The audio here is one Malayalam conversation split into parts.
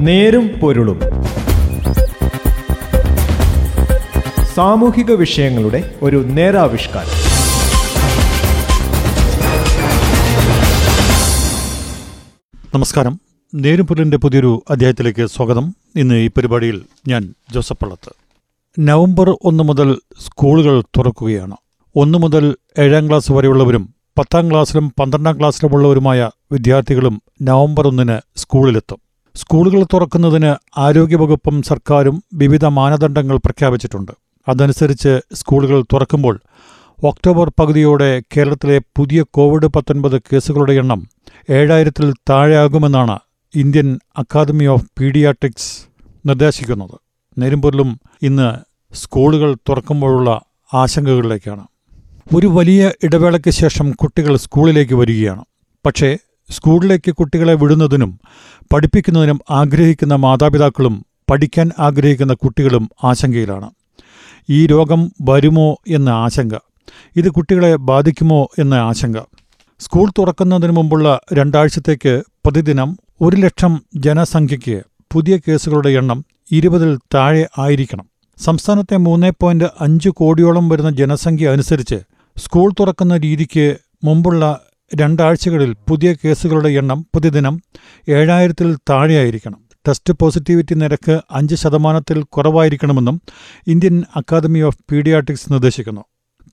നേരും പൊരുളും. സാമൂഹിക വിഷയങ്ങളുടെ ഒരു നേരാവിഷ്കാരം. നമസ്കാരം. നേരും പൊരുളിന്റെ പുതിയൊരു അധ്യായത്തിലേക്ക് സ്വാഗതം. ഇന്ന് ഈ പരിപാടിയിൽ ഞാൻ ജോസഫ് പള്ളത്ത്. നവംബർ ഒന്ന് മുതൽ സ്കൂളുകൾ തുറക്കുകയാണ്. ഒന്ന് മുതൽ ഏഴാം ക്ലാസ് വരെയുള്ളവരും പത്താം ക്ലാസ്സിലും പന്ത്രണ്ടാം ക്ലാസ്സിലുമുള്ളവരുമായ വിദ്യാർത്ഥികളും നവംബർ ഒന്നിന് സ്കൂളിലെത്തും. സ്കൂളുകൾ തുറക്കുന്നതിന് ആരോഗ്യവകുപ്പും സർക്കാരും വിവിധ മാനദണ്ഡങ്ങൾ പ്രഖ്യാപിച്ചിട്ടുണ്ട്. അതനുസരിച്ച് സ്കൂളുകൾ തുറക്കുമ്പോൾ ഒക്ടോബർ പകുതിയോടെ കേരളത്തിലെ പുതിയ കോവിഡ് പത്തൊൻപത് കേസുകളുടെ എണ്ണം ഏഴായിരത്തിൽ താഴെയാകുമെന്നാണ് ഇന്ത്യൻ അക്കാദമി ഓഫ് പീഡിയാട്രിക്സ് നിർദ്ദേശിക്കുന്നത്. നെരുമ്പൊരുളും ഇന്ന് സ്കൂളുകൾ തുറക്കുമ്പോഴുള്ള ആശങ്കകളിലേക്കാണ്. ഒരു വലിയ ഇടവേളയ്ക്ക് ശേഷം കുട്ടികൾ സ്കൂളിലേക്ക് വരികയാണ്. പക്ഷേ സ്കൂളിലേക്ക് കുട്ടികളെ വിടുന്നതിനും പഠിപ്പിക്കുന്നതിനും ആഗ്രഹിക്കുന്ന മാതാപിതാക്കളും പഠിക്കാൻ ആഗ്രഹിക്കുന്ന കുട്ടികളും ആശങ്കയിലാണ്. ഈ രോഗം വരുമോ എന്ന ആശങ്ക ഇത് കുട്ടികളെ ബാധിക്കുമോ എന്ന ആശങ്ക. സ്കൂൾ തുറക്കുന്നതിന് മുമ്പുള്ള രണ്ടാഴ്ചത്തേക്ക് പ്രതിദിനം ഒരു ലക്ഷം ജനസംഖ്യയ്ക്ക് പുതിയ കേസുകളുടെ എണ്ണം ഇരുപതിൽ താഴെ ആയിരിക്കണം. സംസ്ഥാനത്തെ മൂന്ന് പോയിന്റ് അഞ്ച് കോടിയോളം വരുന്ന ജനസംഖ്യ അനുസരിച്ച് സ്കൂൾ തുറക്കുന്ന രീതിക്ക് മുമ്പുള്ള രണ്ടാഴ്ചകളിൽ പുതിയ കേസുകളുടെ എണ്ണം പ്രതിദിനം ഏഴായിരത്തിൽ താഴെയായിരിക്കണം. ടെസ്റ്റ് പോസിറ്റിവിറ്റി നിരക്ക് അഞ്ച് ശതമാനത്തിൽ കുറവായിരിക്കണമെന്നും ഇന്ത്യൻ അക്കാദമി ഓഫ് പീഡിയാട്രിക്സ് നിർദ്ദേശിക്കുന്നു.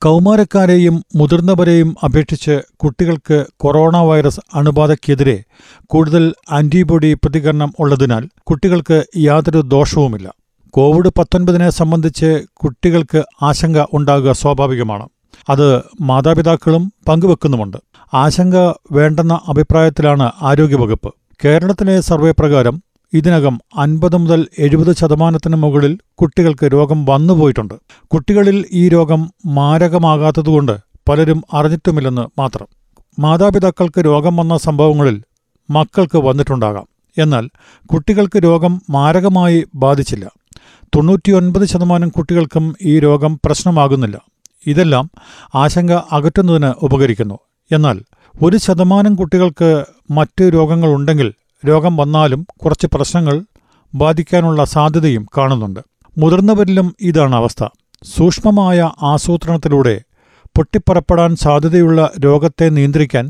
കൗമാരക്കാരെയും മുതിർന്നവരെയും അപേക്ഷിച്ച് കുട്ടികൾക്ക് കൊറോണ വൈറസ് അണുബാധയ്ക്കെതിരെ കൂടുതൽ ആന്റിബോഡി പ്രതികരണം ഉള്ളതിനാൽ കുട്ടികൾക്ക് യാതൊരു ദോഷവുമില്ല. കോവിഡ് പത്തൊൻപതിനെ സംബന്ധിച്ച് കുട്ടികൾക്ക് ആശങ്ക ഉണ്ടാകുക സ്വാഭാവികമാണ്. അത് മാതാപിതാക്കളും പങ്കുവെക്കുന്നുമുണ്ട്. ആശങ്ക വേണ്ടെന്ന അഭിപ്രായത്തിലാണ് ആരോഗ്യവകുപ്പ്. കേരളത്തിലെ സർവേ പ്രകാരം ഇതിനകം അൻപത് മുതൽ എഴുപത് ശതമാനത്തിന് മുകളിൽ കുട്ടികൾക്ക് രോഗം വന്നുപോയിട്ടുണ്ട്. കുട്ടികളിൽ ഈ രോഗം മാരകമാകാത്തതുകൊണ്ട് പലരും അറിഞ്ഞിട്ടുമില്ലെന്ന് മാത്രം. മാതാപിതാക്കൾക്ക് രോഗം വന്ന സംഭവങ്ങളിൽ മക്കൾക്ക് വന്നിട്ടുണ്ടാകാം. എന്നാൽ കുട്ടികൾക്ക് രോഗം മാരകമായി ബാധിച്ചില്ല. തൊണ്ണൂറ്റിയൊൻപത് ശതമാനം കുട്ടികൾക്കും ഈ രോഗം പ്രശ്നമാകുന്നില്ല. ഇതെല്ലാം ആശങ്ക അകറ്റുന്നതിന് ഉപകരിക്കുന്നു. എന്നാൽ ഒരു ശതമാനം കുട്ടികൾക്ക് മറ്റ് രോഗങ്ങളുണ്ടെങ്കിൽ രോഗം വന്നാലും കുറച്ച് പ്രശ്നങ്ങൾ ബാധിക്കാനുള്ള സാധ്യതയും കാണുന്നുണ്ട്. മുതിർന്നവരിലും ഇതാണ് അവസ്ഥ. സൂക്ഷ്മമായ ആസൂത്രണത്തിലൂടെ പൊട്ടിപ്പുറപ്പെടാൻ സാധ്യതയുള്ള രോഗത്തെ നിയന്ത്രിക്കാൻ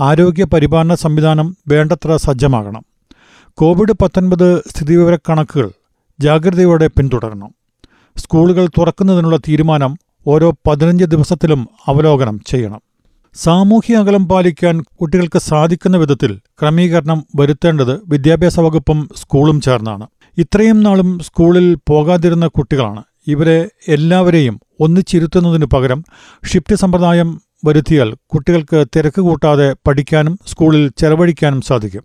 ആരോഗ്യ പരിപാലന സംവിധാനം വേണ്ടത്ര സജ്ജമാകണം. കോവിഡ് പത്തൊൻപത് സ്ഥിതിവിവരക്കണക്കുകൾ ജാഗ്രതയോടെ പിന്തുടരണം. സ്കൂളുകൾ തുറക്കുന്നതിനുള്ള തീരുമാനം ഓരോ പതിനഞ്ച് ദിവസത്തിലും അവലോകനം ചെയ്യണം. സാമൂഹ്യ അകലം പാലിക്കാൻ കുട്ടികൾക്ക് സാധിക്കുന്ന വിധത്തിൽ ക്രമീകരണം വരുത്തേണ്ടത് വിദ്യാഭ്യാസ വകുപ്പും സ്കൂളും ചേർന്നാണ്. ഇത്രയും നാളും സ്കൂളിൽ പോകാതിരുന്ന കുട്ടികളാണ് ഇവരെ എല്ലാവരെയും ഒന്നിച്ചിരുത്തുന്നതിനു പകരം ഷിഫ്റ്റ് സമ്പ്രദായം വരുത്തിയാൽ കുട്ടികൾക്ക് തിരക്ക് കൂട്ടാതെ പഠിക്കാനും സ്കൂളിൽ ചെലവഴിക്കാനും സാധിക്കും.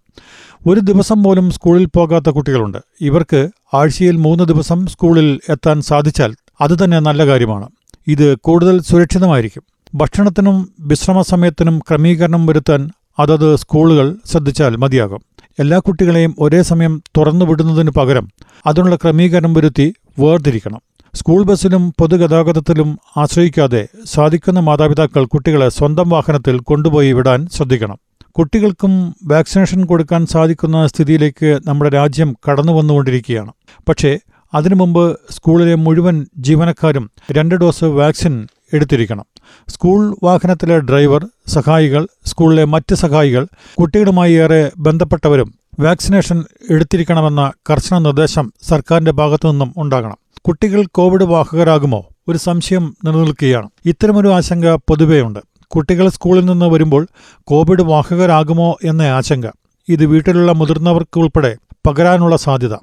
ഒരു ദിവസം പോലും സ്കൂളിൽ പോകാത്ത കുട്ടികളുണ്ട്. ഇവർക്ക് ആഴ്ചയിൽ മൂന്ന് ദിവസം സ്കൂളിൽ എത്താൻ സാധിച്ചാൽ അതുതന്നെ നല്ല കാര്യമാണ്. ഇത് കൂടുതൽ സുരക്ഷിതമായിരിക്കും. ഭക്ഷണത്തിനും വിശ്രമ സമയത്തിനും ക്രമീകരണം വരുത്താൻ അതത് സ്കൂളുകൾ ശ്രദ്ധിച്ചാൽ മതിയാകും. എല്ലാ കുട്ടികളെയും ഒരേ സമയം തുറന്നു വിടുന്നതിന് പകരം അതിനുള്ള ക്രമീകരണം വരുത്തി വേർതിരിക്കണം. സ്കൂൾ ബസ്സിലും പൊതുഗതാഗതത്തിലും ആശ്രയിക്കാതെ സാധിക്കുന്ന മാതാപിതാക്കൾ കുട്ടികളെ സ്വന്തം വാഹനത്തിൽ കൊണ്ടുപോയി വിടാൻ ശ്രദ്ധിക്കണം. കുട്ടികൾക്കും വാക്സിനേഷൻ കൊടുക്കാൻ സാധിക്കുന്ന സ്ഥിതിയിലേക്ക് നമ്മുടെ രാജ്യം കടന്നു വന്നുകൊണ്ടിരിക്കുകയാണ് പക്ഷേ അതിനു മുമ്പ് സ്കൂളിലെ മുഴുവൻ ജീവനക്കാരും രണ്ട് ഡോസ് വാക്സിൻ എടുത്തിരിക്കണം. സ്കൂൾ വാഹനത്തിലെ ഡ്രൈവർ സഹായികൾ സ്കൂളിലെ മറ്റ് സഹായികൾ കുട്ടികളുമായി ഏറെ ബന്ധപ്പെട്ടവരും വാക്സിനേഷൻ എടുത്തിരിക്കണമെന്ന കർശന നിർദ്ദേശം സർക്കാരിന്റെ ഭാഗത്തു നിന്നും ഉണ്ടാകണം. കുട്ടികൾ കോവിഡ് വാഹകരാകുമോ ഒരു സംശയം നിലനിൽക്കുകയാണ്. ഇത്തരമൊരു ആശങ്ക പൊതുവെയുണ്ട്. കുട്ടികൾ സ്കൂളിൽ നിന്ന് വരുമ്പോൾ കോവിഡ് വാഹകരാകുമോ എന്ന ആശങ്ക. ഇത് വീട്ടിലുള്ള മുതിർന്നവർക്ക് ഉൾപ്പെടെ പകരാനുള്ള സാധ്യത.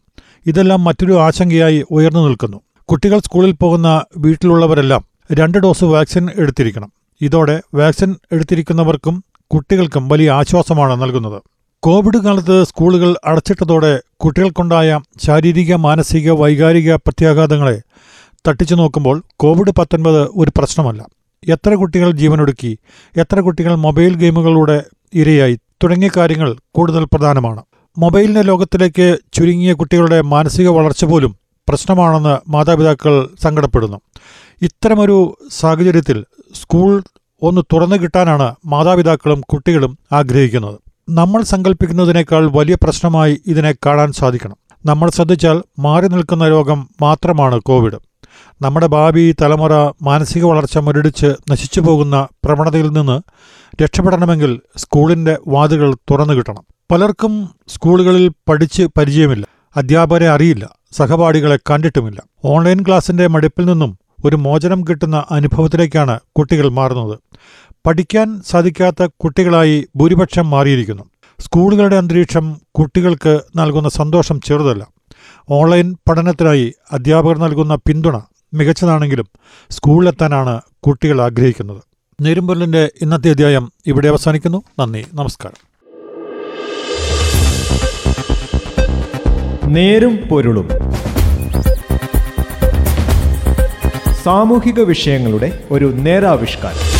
ഇതെല്ലാം മറ്റൊരു ആശങ്കയായി ഉയർന്നു നിൽക്കുന്നു. കുട്ടികൾ സ്കൂളിൽ പോകുന്ന വീട്ടിലുള്ളവരെല്ലാം രണ്ട് ഡോസ് വാക്സിൻ എടുത്തിരിക്കണം. ഇതോടെ വാക്സിൻ എടുത്തിരിക്കുന്നവർക്കും കുട്ടികൾക്കും വലിയ ആശ്വാസമാണ് നൽകുന്നത്. കോവിഡ് കാലത്ത് സ്കൂളുകൾ അടച്ചിട്ടതോടെ കുട്ടികൾക്കുണ്ടായ ശാരീരിക മാനസിക വൈകാരിക പ്രത്യാഘാതങ്ങളെ തട്ടിച്ചു നോക്കുമ്പോൾ കോവിഡ് പത്തൊൻപത് ഒരു പ്രശ്നമല്ല. എത്ര കുട്ടികൾ ജീവനൊടുക്കി എത്ര കുട്ടികൾ മൊബൈൽ ഗെയിമുകളുടെ ഇരയായി തുടങ്ങിയ കാര്യങ്ങൾ കൂടുതൽ പ്രധാനമാണ്. മൊബൈലിന്റെ ലോകത്തിലേക്ക് ചുരുങ്ങിയ കുട്ടികളുടെ മാനസിക വളർച്ച പോലും പ്രശ്നമാണെന്ന് മാതാപിതാക്കൾ സങ്കടപ്പെടുന്നു. ഇത്തരമൊരു സാഹചര്യത്തിൽ സ്കൂൾ ഒന്ന് തുറന്നു കിട്ടാനാണ് മാതാപിതാക്കളും കുട്ടികളും ആഗ്രഹിക്കുന്നത്. നമ്മൾ സങ്കല്പിക്കുന്നതിനേക്കാൾ വലിയ പ്രശ്നമായി ഇതിനെ കാണാൻ സാധിക്കണം. നമ്മൾ ശ്രദ്ധിച്ചാൽ മാറി നിൽക്കുന്ന രോഗം മാത്രമാണ് കോവിഡ്. നമ്മുടെ ഭാവി തലമുറ മാനസിക വളർച്ച മുരടിച്ച് നശിച്ചു പോകുന്ന പ്രവണതയിൽ നിന്ന് രക്ഷപ്പെടണമെങ്കിൽ സ്കൂളിന്റെ വാതിലുകൾ തുറന്നു കിട്ടണം. പലർക്കും സ്കൂളുകളിൽ പഠിച്ച് പരിചയമില്ല. അധ്യാപകരെ അറിയില്ല. സഹപാഠികളെ കണ്ടിട്ടുമില്ല. ഓൺലൈൻ ക്ലാസിന്റെ മടുപ്പിൽ നിന്നും ഒരു മോചനം കിട്ടുന്ന അനുഭവത്തിലേക്കാണ് കുട്ടികൾ മാറുന്നത്. പഠിക്കാൻ സാധിക്കാത്ത കുട്ടികളായി ഭൂരിപക്ഷം മാറിയിരിക്കുന്നു. സ്കൂളുകളുടെ അന്തരീക്ഷം കുട്ടികൾക്ക് നൽകുന്ന സന്തോഷം ചെറുതല്ല. ഓൺലൈൻ പഠനത്തിനായി അധ്യാപകർ നൽകുന്ന പിന്തുണ മികച്ചതാണെങ്കിലും സ്കൂളിലെത്താനാണ് കുട്ടികൾ ആഗ്രഹിക്കുന്നത്. നേരുംപൊരുളിന്റെ ഇന്നത്തെ അധ്യായം ഇവിടെ അവസാനിക്കുന്നു. നന്ദി. നമസ്കാരം. നേരും പൊരുളും. സാമൂഹിക വിഷയങ്ങളുടെ ഒരു നേരാവിഷ്കാരം.